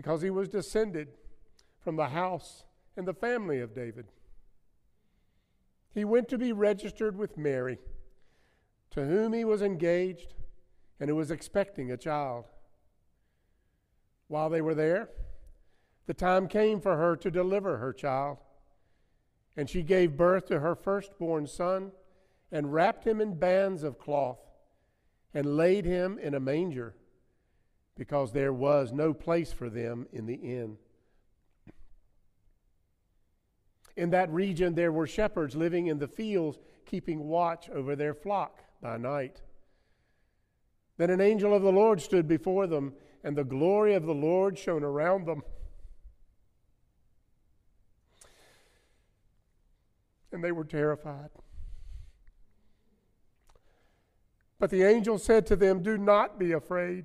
because he was descended from the house and the family of David. He went to be registered with Mary, to whom he was engaged and who was expecting a child. While they were there, the time came for her to deliver her child, and she gave birth to her firstborn son and wrapped him in bands of cloth and laid him in a manger because there was no place for them in the inn. In that region, there were shepherds living in the fields, keeping watch over their flock by night. Then an angel of the Lord stood before them, and the glory of the Lord shone around them. And they were terrified. But the angel said to them, Do not be afraid.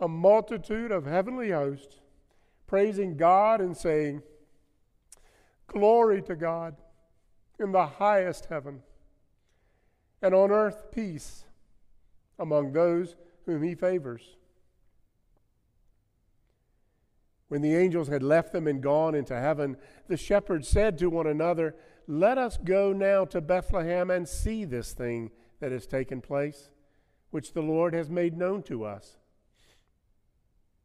a multitude of heavenly hosts praising God and saying, Glory to God in the highest heaven, and on earth peace among those whom he favors. When the angels had left them and gone into heaven, the shepherds said to one another, let us go now to Bethlehem and see this thing that has taken place, which the Lord has made known to us.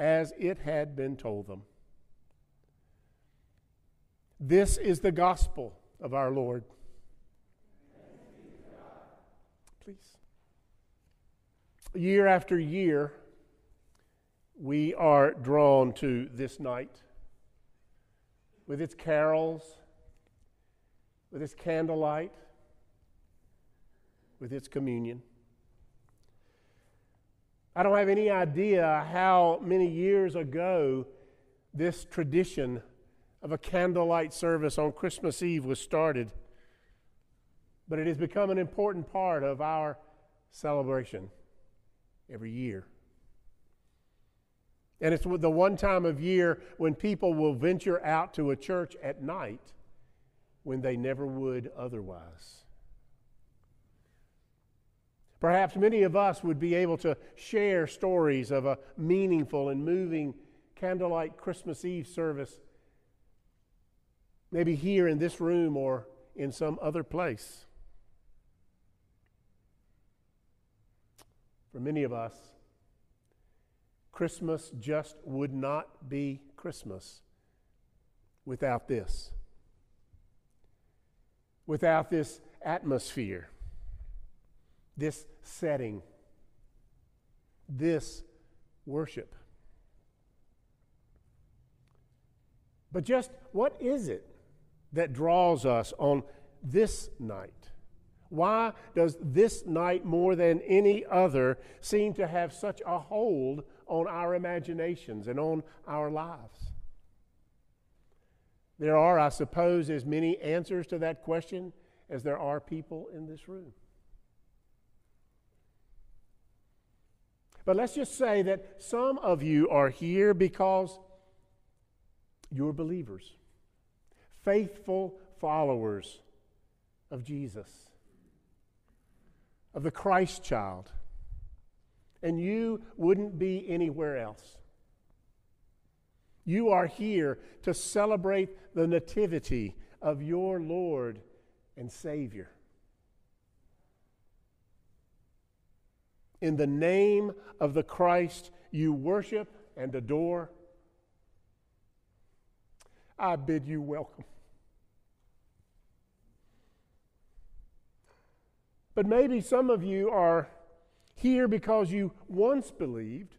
as it had been told them. This is the gospel of our Lord. Please. Year after year, we are drawn to this night with its carols, with its candlelight, with its communion. I don't have any idea how many years ago this tradition of a candlelight service on Christmas Eve was started, but it has become an important part of our celebration every year. And it's the one time of year when people will venture out to a church at night when they never would otherwise. Perhaps many of us would be able to share stories of a meaningful and moving candlelight Christmas Eve service, maybe here in this room or in some other place. For many of us, Christmas just would not be Christmas without this. Without this atmosphere, this setting, this worship. But just what is it that draws us on this night? Why does this night, more than any other, seem to have such a hold on our imaginations and on our lives? There are, I suppose, as many answers to that question as there are people in this room. But let's just say that some of you are here because you're believers, faithful followers of Jesus, of the Christ child, and you wouldn't be anywhere else. You are here to celebrate the nativity of your Lord and Savior. In the name of the Christ you worship and adore, I bid you welcome. But maybe some of you are here because you once believed,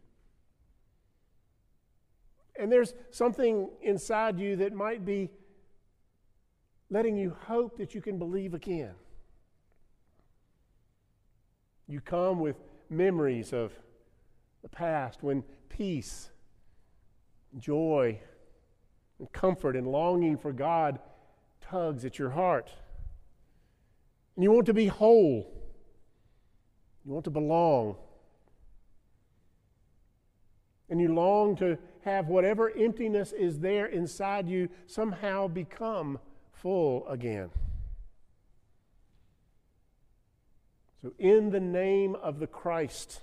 and there's something inside you that might be letting you hope that you can believe again. You come with memories of the past when peace, joy, and comfort and longing for God tugs at your heart. And you want to be whole. You want to belong. And you long to have whatever emptiness is there inside you somehow become full again. So, in the name of the Christ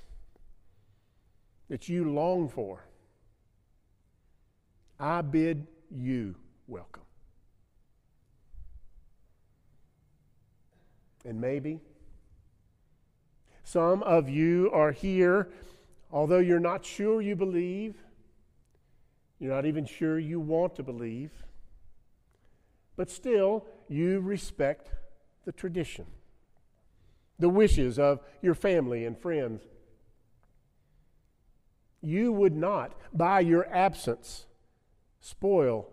that you long for, I bid you welcome. And maybe some of you are here, although you're not sure you believe, you're not even sure you want to believe, but still you respect the tradition the wishes of your family and friends. You would not, by your absence, spoil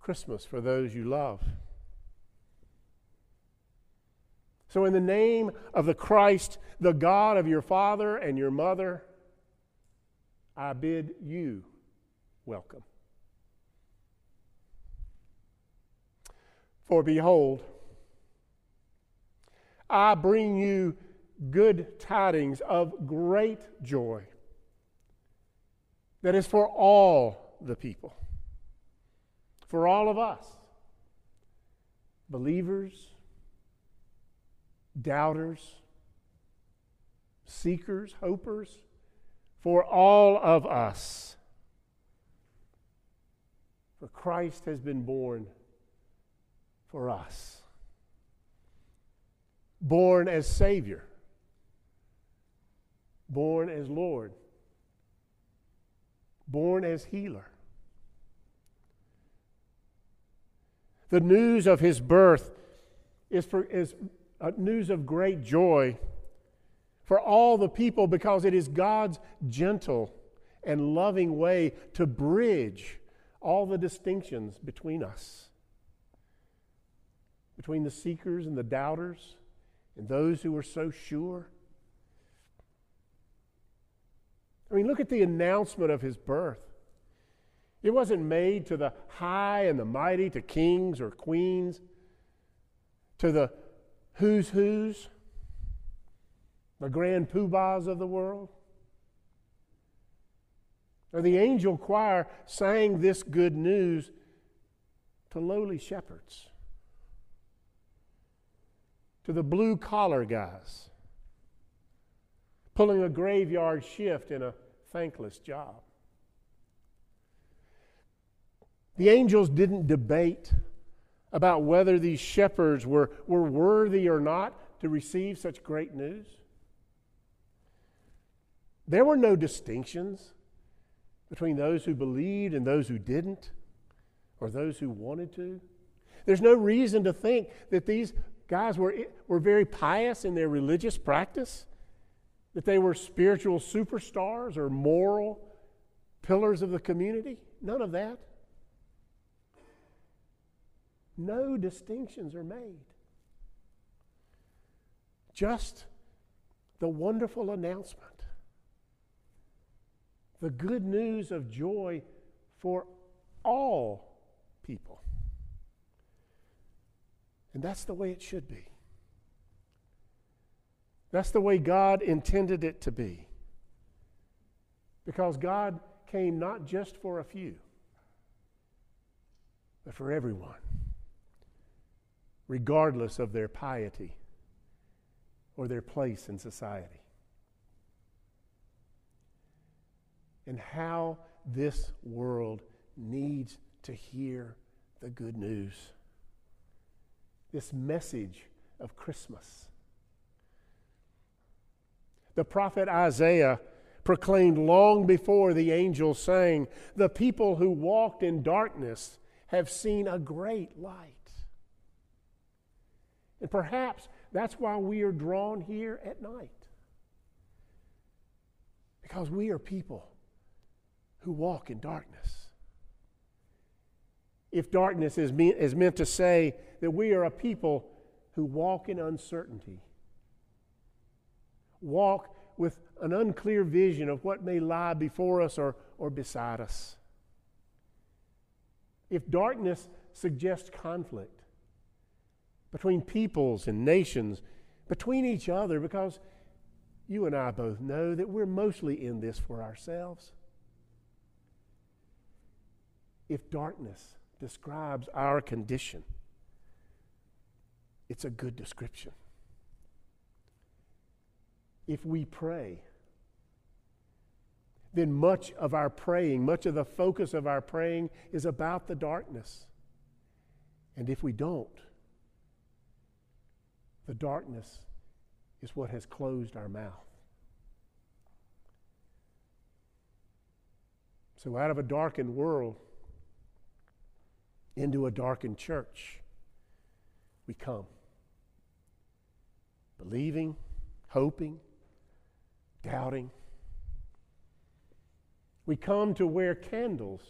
Christmas for those you love. So, in the name of the Christ, the God of your father and your mother, I bid you welcome. For behold, I bring you good tidings of great joy that is for all the people, for all of us, believers, doubters, seekers, hopers, for all of us. For Christ has been born for us born as Savior, born as Lord, born as healer. The news of his birth is, for, is uh, news of great joy for all the people because it is God's gentle and loving way to bridge all the distinctions between us, between the seekers and the doubters, and those who were so sure. I mean, look at the announcement of his birth. It wasn't made to the high and the mighty, to kings or queens, to the who's who's, the grand poobahs of the world. Or the angel choir sang this good news to lowly shepherds to the blue collar guys pulling a graveyard shift in a thankless job. The angels didn't debate about whether these shepherds were, were worthy or not to receive such great news. There were no distinctions between those who believed and those who didn't, or those who wanted to. There's no reason to think that these guys were, were very pious in their religious practice, that they were spiritual superstars or moral pillars of the community. None of that. No distinctions are made. Just the wonderful announcement, the good news of joy for all people. And that's the way it should be. That's the way God intended it to be. Because God came not just for a few, but for everyone, regardless of their piety or their place in society. And how this world needs to hear the good news. This message of Christmas. The prophet Isaiah proclaimed long before the angel, saying, The people who walked in darkness have seen a great light. And perhaps that's why we are drawn here at night. Because we are people who walk in darkness. If darkness is, me- is meant to say that we are a people who walk in uncertainty, walk with an unclear vision of what may lie before us or, or beside us. If darkness suggests conflict between peoples and nations, between each other, because you and I both know that we're mostly in this for ourselves. If darkness describes our condition, it's a good description if we pray, then much of our praying, much of the focus of our praying is about the darkness. And if we don't, the darkness is what has closed our mouth. So, out of a darkened world into a darkened church, we come. Believing, hoping, doubting. We come to where candles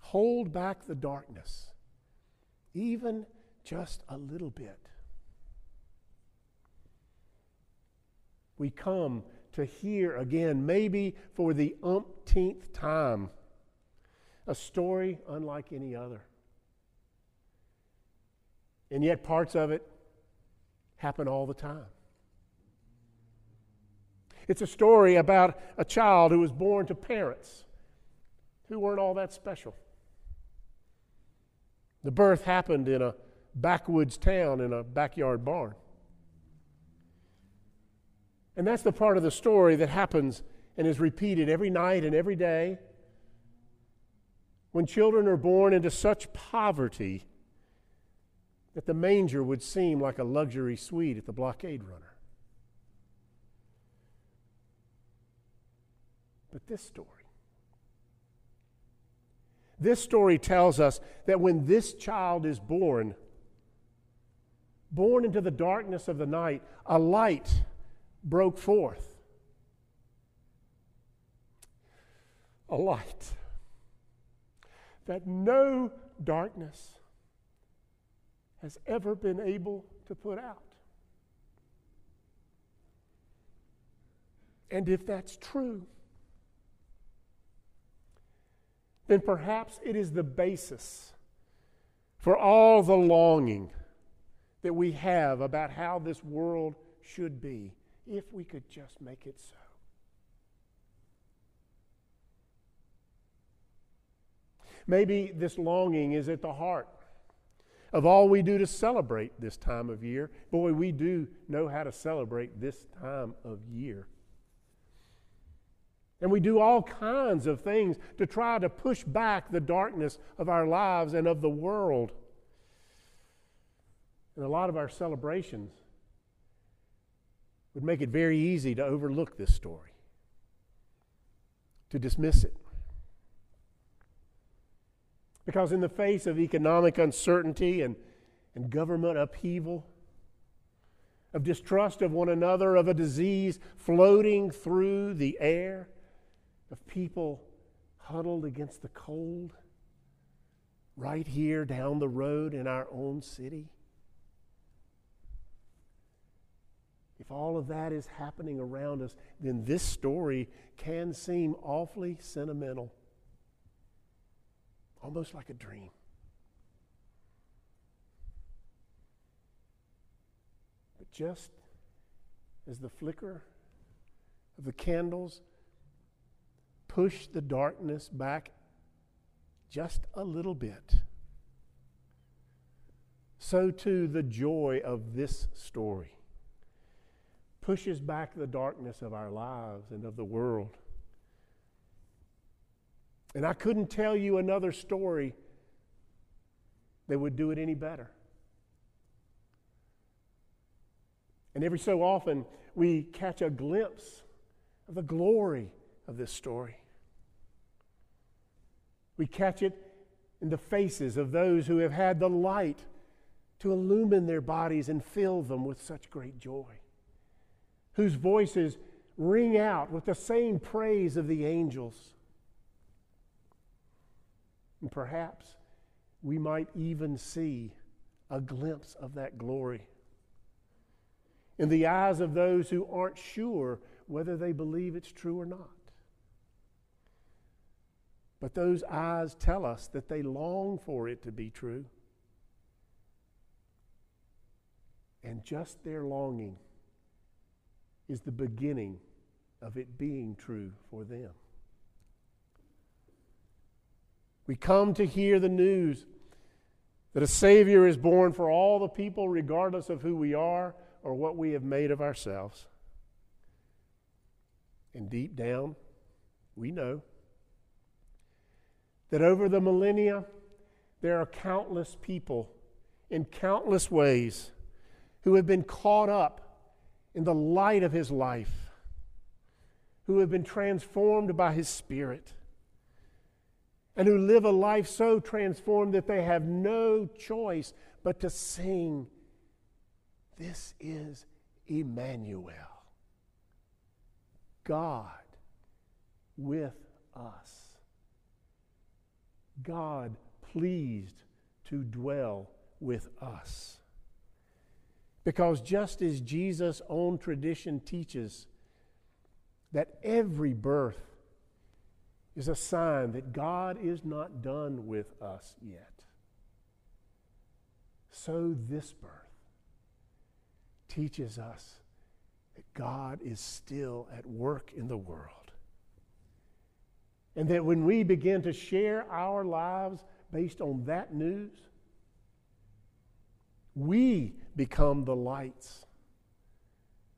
hold back the darkness, even just a little bit. We come to hear again, maybe for the umpteenth time, a story unlike any other. And yet, parts of it happen all the time. It's a story about a child who was born to parents who weren't all that special. The birth happened in a backwoods town in a backyard barn. And that's the part of the story that happens and is repeated every night and every day when children are born into such poverty that the manger would seem like a luxury suite at the blockade runner. But this story, this story tells us that when this child is born, born into the darkness of the night, a light broke forth. A light that no darkness has ever been able to put out. And if that's true, then perhaps it is the basis for all the longing that we have about how this world should be if we could just make it so. Maybe this longing is at the heart of all we do to celebrate this time of year. Boy, we do know how to celebrate this time of year. And we do all kinds of things to try to push back the darkness of our lives and of the world. And a lot of our celebrations would make it very easy to overlook this story, to dismiss it. Because in the face of economic uncertainty and, and government upheaval, of distrust of one another, of a disease floating through the air, of people huddled against the cold right here down the road in our own city. If all of that is happening around us, then this story can seem awfully sentimental, almost like a dream. But just as the flicker of the candles push the darkness back just a little bit, so too the joy of this story pushes back the darkness of our lives and of the world. And I couldn't tell you another story that would do it any better. And every so often, we catch a glimpse of the glory of this story. We catch it in the faces of those who have had the light to illumine their bodies and fill them with such great joy, whose voices ring out with the same praise of the angels. And perhaps we might even see a glimpse of that glory in the eyes of those who aren't sure whether they believe it's true or not. But those eyes tell us that they long for it to be true. And just their longing is the beginning of it being true for them. We come to hear the news that a Savior is born for all the people, regardless of who we are or what we have made of ourselves. And deep down, we know that over the millennia, there are countless people in countless ways who have been caught up in the light of his life, who have been transformed by his spirit, and who live a life so transformed that they have no choice but to sing this is Emmanuel, God with us. God pleased to dwell with us. Because just as Jesus' own tradition teaches that every birth is a sign that God is not done with us yet, so this birth teaches us that God is still at work in the world. And that when we begin to share our lives based on that news, we become the lights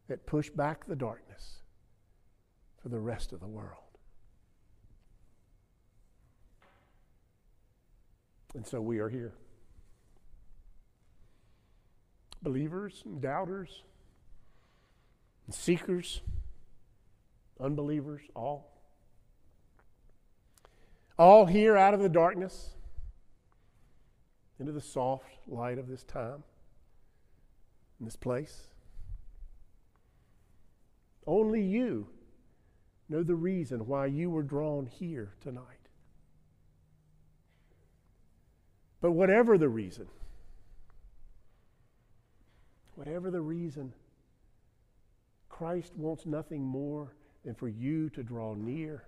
that push back the darkness for the rest of the world. And so we are here. believers and doubters and seekers, unbelievers, all. All here out of the darkness into the soft light of this time, in this place. Only you know the reason why you were drawn here tonight. But whatever the reason, Whatever the reason, Christ wants nothing more than for you to draw near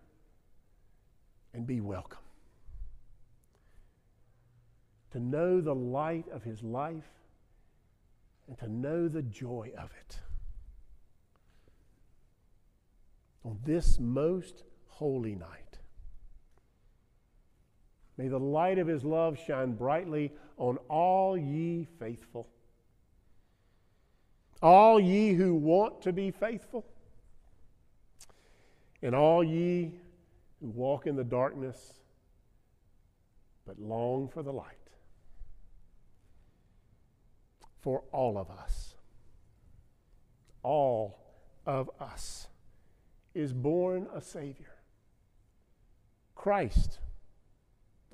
and be welcome. To know the light of his life and to know the joy of it. On this most holy night, may the light of his love shine brightly on all ye faithful. All ye who want to be faithful, and all ye who walk in the darkness but long for the light. For all of us, all of us, is born a Savior. Christ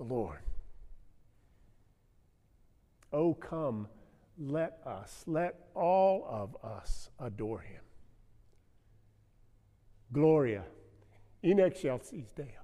the Lord. Oh, come let us, let all of us adore him. Gloria in excelsis Deo.